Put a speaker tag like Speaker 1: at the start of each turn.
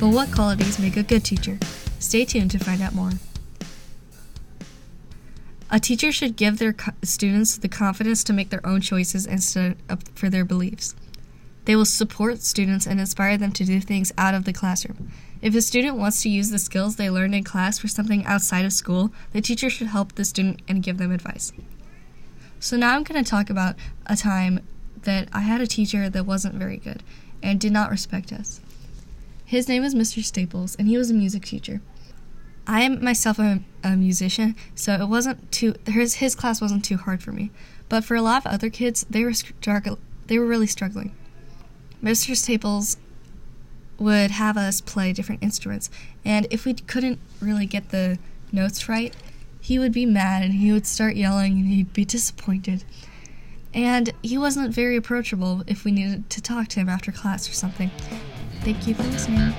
Speaker 1: But what qualities make a good teacher? Stay tuned to find out more. A teacher should give their co- students the confidence to make their own choices stand up for their beliefs. They will support students and inspire them to do things out of the classroom. If a student wants to use the skills they learned in class for something outside of school, the teacher should help the student and give them advice. So, now I'm going to talk about a time that I had a teacher that wasn't very good and did not respect us. His name was Mr. Staples, and he was a music teacher. I am myself a, musician, so it wasn't too his his class wasn't too hard for me. But for a lot of other kids, they were struggle they were really struggling. Mr. Staples would have us play different instruments, and if we couldn't really get the notes right, he would be mad and he would start yelling and he'd be disappointed. And he wasn't very approachable if we needed to talk to him after class or something. Thank you for listening.